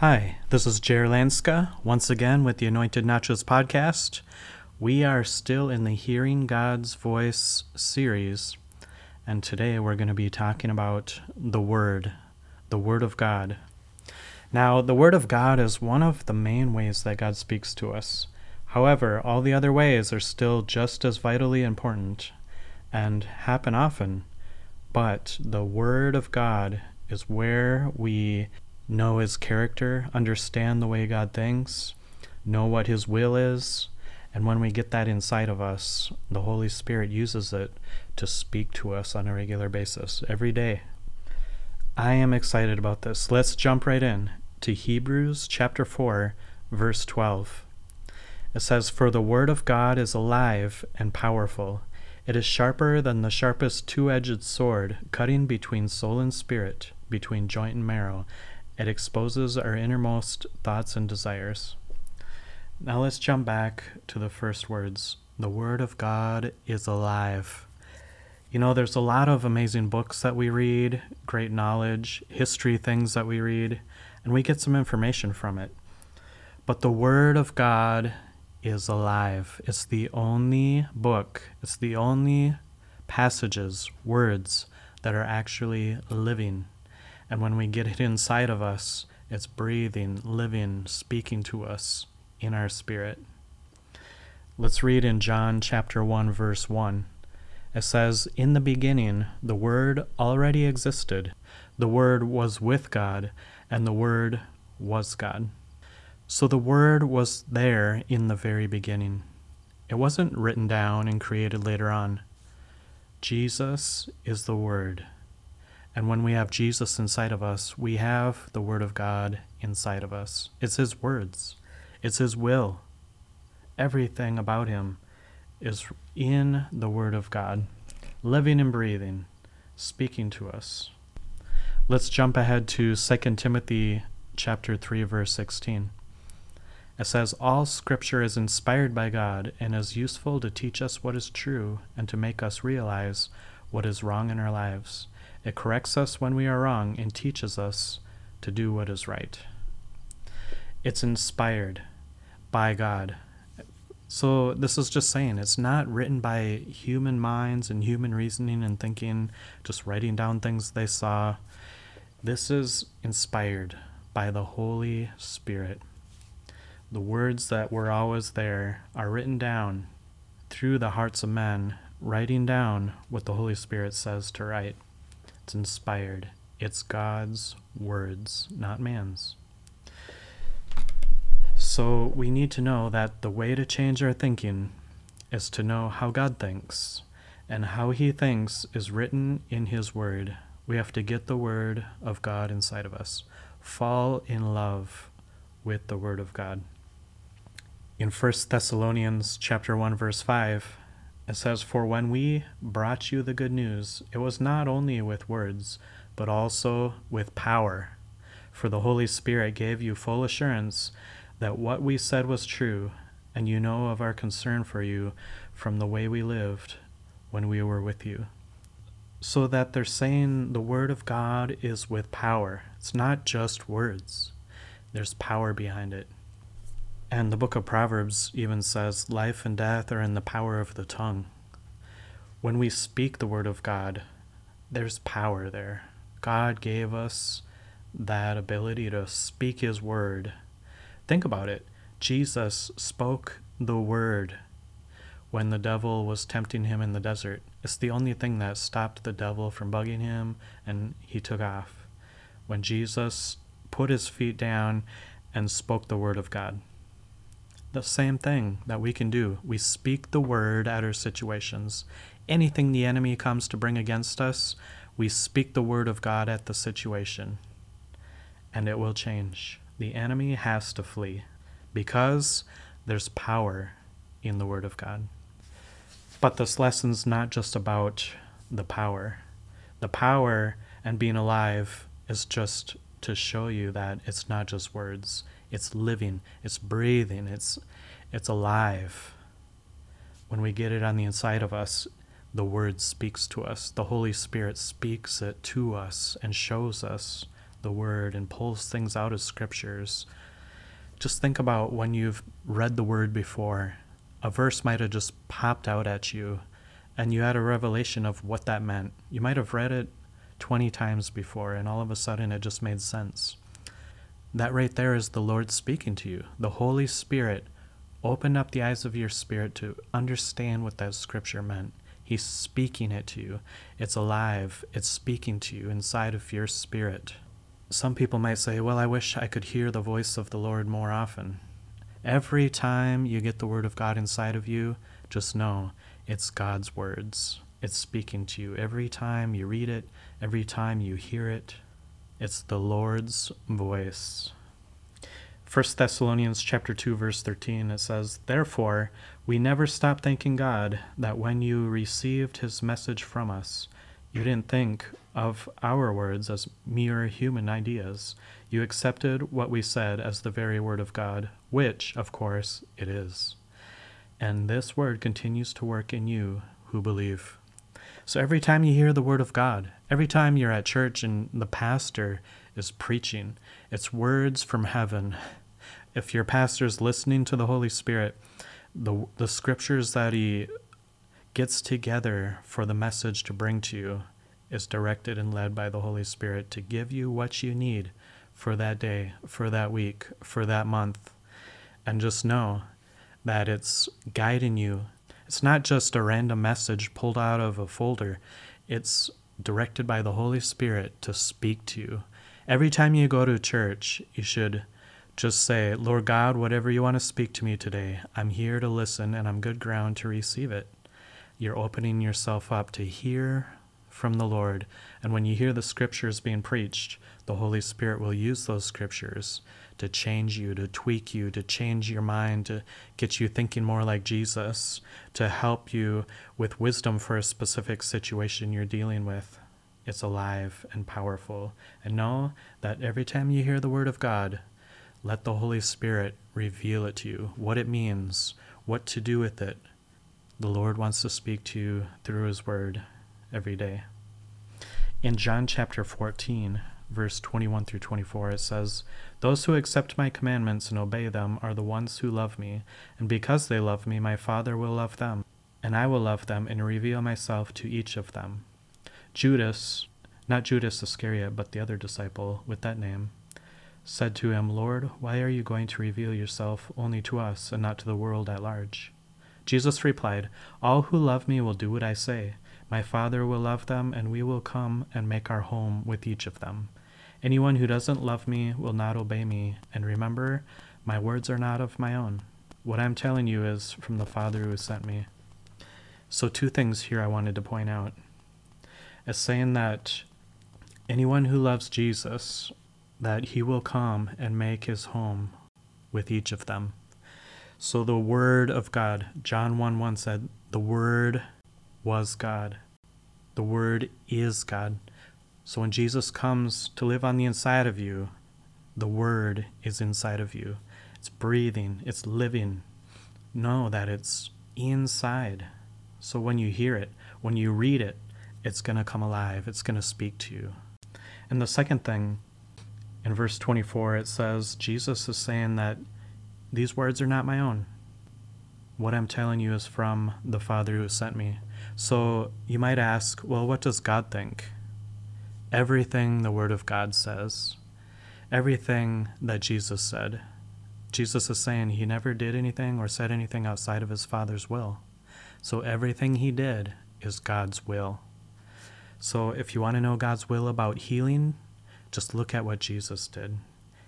Hi, this is Jer Lanska, once again with the Anointed Nachos podcast. We are still in the Hearing God's Voice series, and today we're going to be talking about the Word, the Word of God. Now, the Word of God is one of the main ways that God speaks to us. However, all the other ways are still just as vitally important and happen often. But the Word of God is where we know His character, understand the way God thinks, know what His will is, and when we get that inside of us, the Holy Spirit uses it to speak to us on a regular basis every day. I am excited about this. Let's jump right in to Hebrews chapter 4, verse 12. It says, For the word of God is alive and powerful. It is sharper than the sharpest two edged sword, cutting between soul and spirit, between joint and marrow. It exposes our innermost thoughts and desires. Now let's jump back to the first words. The Word of God is alive. You know, there's a lot of amazing books that we read, great knowledge, history things that we read, and we get some information from it. But the Word of God is alive. It's the only book, it's the only passages, words that are actually living. And when we get it inside of us, it's breathing, living, speaking to us in our spirit. Let's read in John chapter 1 verse 1. It says, "In the beginning the word already existed. The word was with God, and the word was God." So the Word was there in the very beginning. It wasn't written down and created later on. Jesus is the Word. And when we have Jesus inside of us, we have the Word of God inside of us. It's His words, it's His will. Everything about Him is in the Word of God, living and breathing, speaking to us. Let's jump ahead to 2 Timothy chapter 3 verse 16. It says, All scripture is inspired by God and is useful to teach us what is true and to make us realize what is wrong in our lives. It corrects us when we are wrong and teaches us to do what is right. It's inspired by God. So, this is just saying it's not written by human minds and human reasoning and thinking, just writing down things they saw. This is inspired by the Holy Spirit. The words that were always there are written down through the hearts of men, writing down what the Holy Spirit says to write. Inspired. It's God's words, not man's. So we need to know that the way to change our thinking is to know how God thinks, and how He thinks is written in His Word. We have to get the Word of God inside of us, fall in love with the Word of God in 1 Thessalonians chapter 1 verse 5 it says for when we brought you the good news it was not only with words but also with power. For the holy spirit gave you full assurance that what we said was true and you know of our concern for you from the way we lived when we were with you. So that they're saying the word of God is with power. It's not just words. There's power behind it and the book of Proverbs even says, Life and death are in the power of the tongue. When we speak the word of God, there's power there. God gave us that ability to speak his word. Think about it. Jesus spoke the word when the devil was tempting him in the desert. It's the only thing that stopped the devil from bugging him, and he took off. When Jesus put his feet down and spoke the word of God the same thing that we can do. We speak the word at our situations. Anything the enemy comes to bring against us, we speak the word of God at the situation, and it will change. The enemy has to flee because there's power in the word of God. But this lesson's not just about the power. The power and being alive is just to show you that it's not just words it's living, it's breathing, it's it's alive. When we get it on the inside of us, the word speaks to us. The Holy Spirit speaks it to us and shows us the Word and pulls things out of scriptures. Just think about when you've read the Word before. A verse might have just popped out at you, and you had a revelation of what that meant. You might have read it 20 times before, and all of a sudden it just made sense. That right there is the Lord speaking to you. The Holy Spirit opened up the eyes of your spirit to understand what that scripture meant. He's speaking it to you. It's alive, it's speaking to you inside of your spirit. Some people might say, Well, I wish I could hear the voice of the Lord more often. Every time you get the Word of God inside of you, just know it's God's words. It's speaking to you. Every time you read it, every time you hear it, it's the Lord's voice. 1 Thessalonians chapter 2 verse 13 it says, "Therefore we never stop thanking God that when you received his message from us, you didn't think of our words as mere human ideas. You accepted what we said as the very word of God, which, of course, it is. And this word continues to work in you who believe." So every time you hear the word of God, every time you're at church and the pastor is preaching, it's words from heaven if your pastor is listening to the Holy Spirit, the the scriptures that he gets together for the message to bring to you is directed and led by the Holy Spirit to give you what you need for that day, for that week, for that month. And just know that it's guiding you. It's not just a random message pulled out of a folder. It's directed by the Holy Spirit to speak to you. Every time you go to church, you should just say, Lord God, whatever you want to speak to me today, I'm here to listen and I'm good ground to receive it. You're opening yourself up to hear from the Lord. And when you hear the scriptures being preached, the Holy Spirit will use those scriptures to change you, to tweak you, to change your mind, to get you thinking more like Jesus, to help you with wisdom for a specific situation you're dealing with. It's alive and powerful. And know that every time you hear the word of God, let the Holy Spirit reveal it to you, what it means, what to do with it. The Lord wants to speak to you through His Word every day. In John chapter 14, verse 21 through 24, it says, Those who accept my commandments and obey them are the ones who love me, and because they love me, my Father will love them, and I will love them and reveal myself to each of them. Judas, not Judas Iscariot, but the other disciple with that name, said to him, Lord, why are you going to reveal yourself only to us and not to the world at large? Jesus replied, All who love me will do what I say. My Father will love them, and we will come and make our home with each of them. Anyone who doesn't love me will not obey me. And remember, my words are not of my own. What I'm telling you is from the Father who sent me. So, two things here I wanted to point out. As saying that anyone who loves Jesus that he will come and make his home with each of them. So the Word of God, John 1 1 said, the Word was God. The Word is God. So when Jesus comes to live on the inside of you, the Word is inside of you. It's breathing, it's living. Know that it's inside. So when you hear it, when you read it, it's going to come alive, it's going to speak to you. And the second thing in verse 24, it says, Jesus is saying that these words are not my own. What I'm telling you is from the Father who sent me. So you might ask, well, what does God think? Everything the Word of God says, everything that Jesus said. Jesus is saying he never did anything or said anything outside of his Father's will. So everything he did is God's will. So if you want to know God's will about healing, just look at what Jesus did.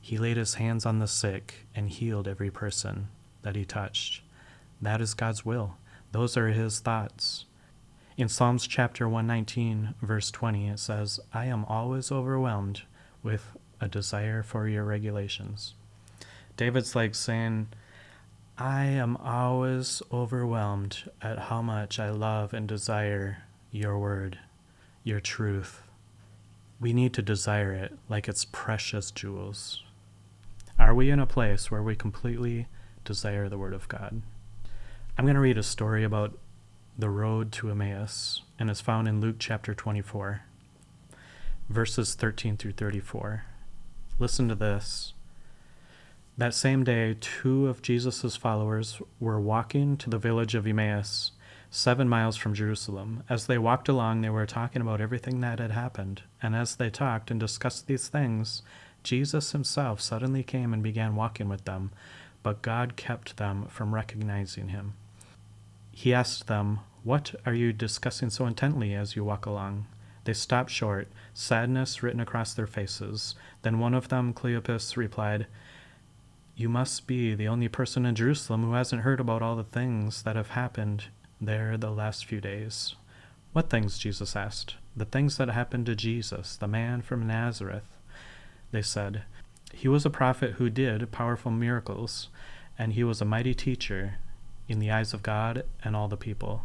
He laid his hands on the sick and healed every person that he touched. That is God's will. Those are his thoughts. In Psalms chapter 119, verse 20, it says, I am always overwhelmed with a desire for your regulations. David's like saying, I am always overwhelmed at how much I love and desire your word, your truth we need to desire it like it's precious jewels. Are we in a place where we completely desire the Word of God? I'm going to read a story about the road to Emmaus, and is found in Luke chapter 24, verses 13 through 34. Listen to this. That same day, two of Jesus' followers were walking to the village of Emmaus, seven miles from Jerusalem. As they walked along, they were talking about everything that had happened. And as they talked and discussed these things, Jesus himself suddenly came and began walking with them, but God kept them from recognizing him. He asked them, What are you discussing so intently as you walk along? They stopped short, sadness written across their faces. Then one of them, Cleopas, replied, You must be the only person in Jerusalem who hasn't heard about all the things that have happened there the last few days. What things? Jesus asked. The things that happened to Jesus, the man from Nazareth. They said, He was a prophet who did powerful miracles, and he was a mighty teacher in the eyes of God and all the people.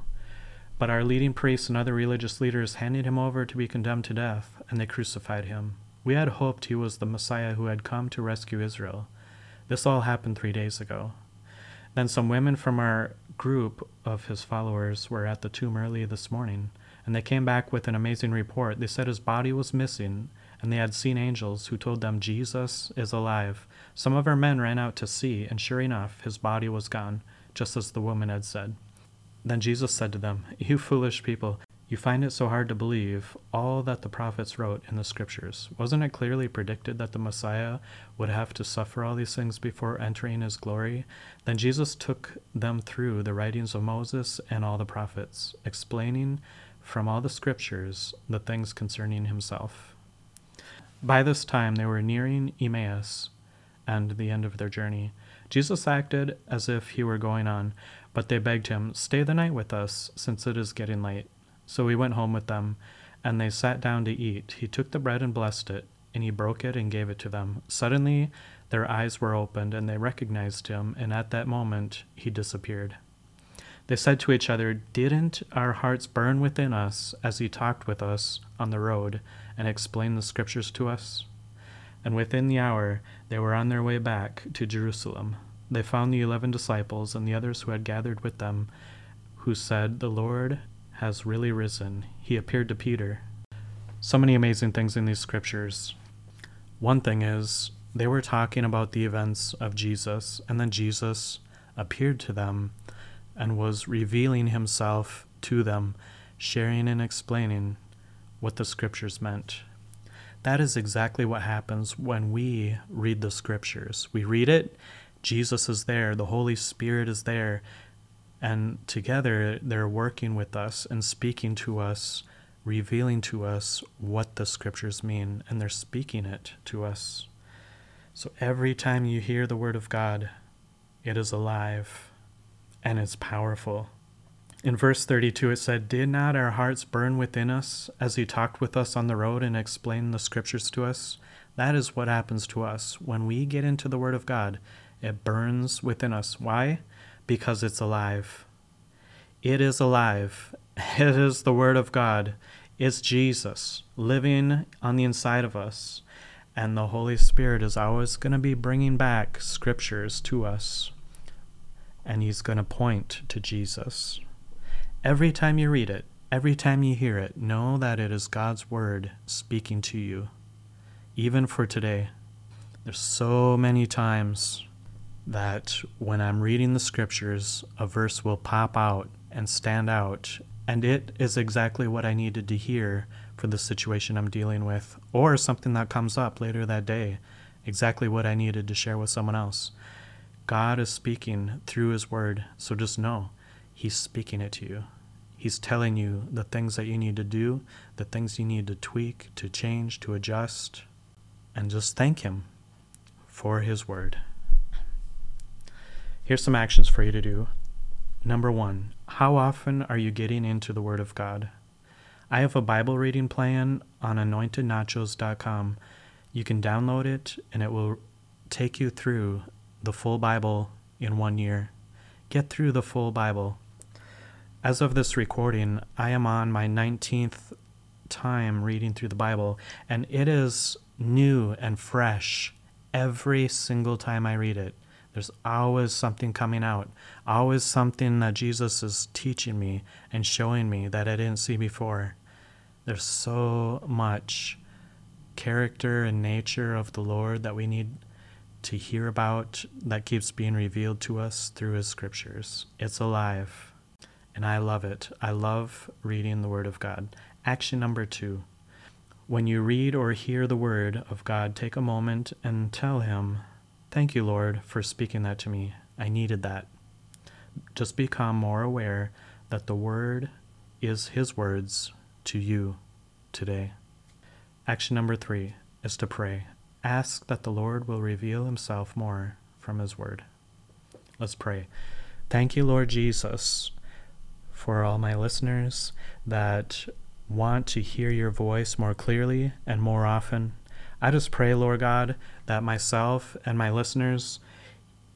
But our leading priests and other religious leaders handed him over to be condemned to death, and they crucified him. We had hoped he was the Messiah who had come to rescue Israel. This all happened three days ago. Then some women from our group of his followers were at the tomb early this morning, and they came back with an amazing report. They said his body was missing, and they had seen angels who told them Jesus is alive. Some of our men ran out to see, and sure enough, his body was gone, just as the woman had said. Then Jesus said to them, You foolish people, you find it so hard to believe all that the prophets wrote in the scriptures. Wasn't it clearly predicted that the Messiah would have to suffer all these things before entering his glory? Then Jesus took them through the writings of Moses and all the prophets, explaining from all the scriptures the things concerning himself. By this time they were nearing Emmaus and the end of their journey. Jesus acted as if he were going on, but they begged him, Stay the night with us, since it is getting late. So he went home with them, and they sat down to eat. He took the bread and blessed it, and he broke it and gave it to them. Suddenly their eyes were opened, and they recognized him, and at that moment he disappeared. They said to each other, Didn't our hearts burn within us as he talked with us on the road and explained the scriptures to us? And within the hour they were on their way back to Jerusalem. They found the eleven disciples and the others who had gathered with them, who said, The Lord has really risen. He appeared to Peter. So many amazing things in these scriptures. One thing is, they were talking about the events of Jesus, and then Jesus appeared to them and was revealing himself to them, sharing and explaining what the scriptures meant. That is exactly what happens when we read the scriptures. We read it, Jesus is there, the Holy Spirit is there, and together they're working with us and speaking to us, revealing to us what the scriptures mean, and they're speaking it to us. So every time you hear the word of God, it is alive and it's powerful. In verse 32, it said, Did not our hearts burn within us as he talked with us on the road and explained the scriptures to us? That is what happens to us. When we get into the Word of God, it burns within us. Why? because it's alive. It is alive. It is the Word of God. It's Jesus living on the inside of us. And the Holy Spirit is always going to be bringing back scriptures to us. And He's going to point to Jesus. Every time you read it, every time you hear it, know that it is God's Word speaking to you, even for today. There's so many times that when I'm reading the scriptures, a verse will pop out and stand out, and it is exactly what I needed to hear for the situation I'm dealing with, or something that comes up later that day, exactly what I needed to share with someone else. God is speaking through His Word, so just know He's speaking it to you. He's telling you the things that you need to do, the things you need to tweak, to change, to adjust, and just thank Him for His Word. Here's some actions for you to do. Number one, how often are you getting into the Word of God? I have a Bible reading plan on anointednachos.com. You can download it and it will take you through the full Bible in one year. Get through the full Bible. As of this recording, I am on my 19th time reading through the Bible, and it is new and fresh every single time I read it. There's always something coming out, always something that Jesus is teaching me and showing me that I didn't see before. There's so much character and nature of the Lord that we need to hear about that keeps being revealed to us through His scriptures. It's alive, and I love it. I love reading the Word of God. Action number two when you read or hear the Word of God, take a moment and tell Him, Thank you, Lord, for speaking that to me. I needed that. Just become more aware that the Word is His words to you today. Action number three is to pray. Ask that the Lord will reveal himself more from his word. Let's pray. Thank you, Lord Jesus, for all my listeners that want to hear your voice more clearly and more often. I just pray, Lord God, that myself and my listeners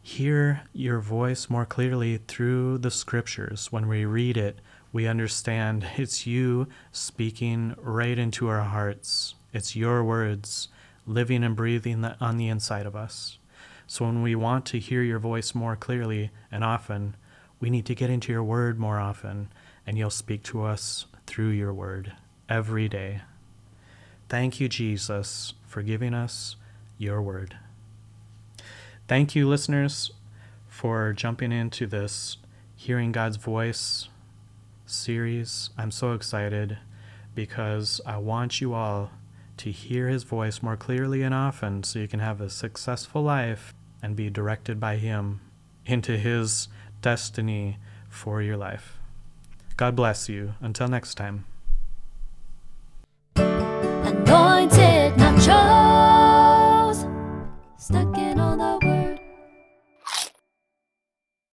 hear your voice more clearly through the scriptures. When we read it, we understand it's you speaking right into our hearts. It's your words living and breathing on the inside of us. So when we want to hear your voice more clearly and often, we need to get into your word more often, and you'll speak to us through your word every day. Thank you, Jesus, for giving us your word. Thank you, listeners, for jumping into this Hearing God's Voice series. I'm so excited because I want you all to hear his voice more clearly and often so you can have a successful life and be directed by him into his destiny for your life. God bless you. Until next time. Anointed nachos stuck in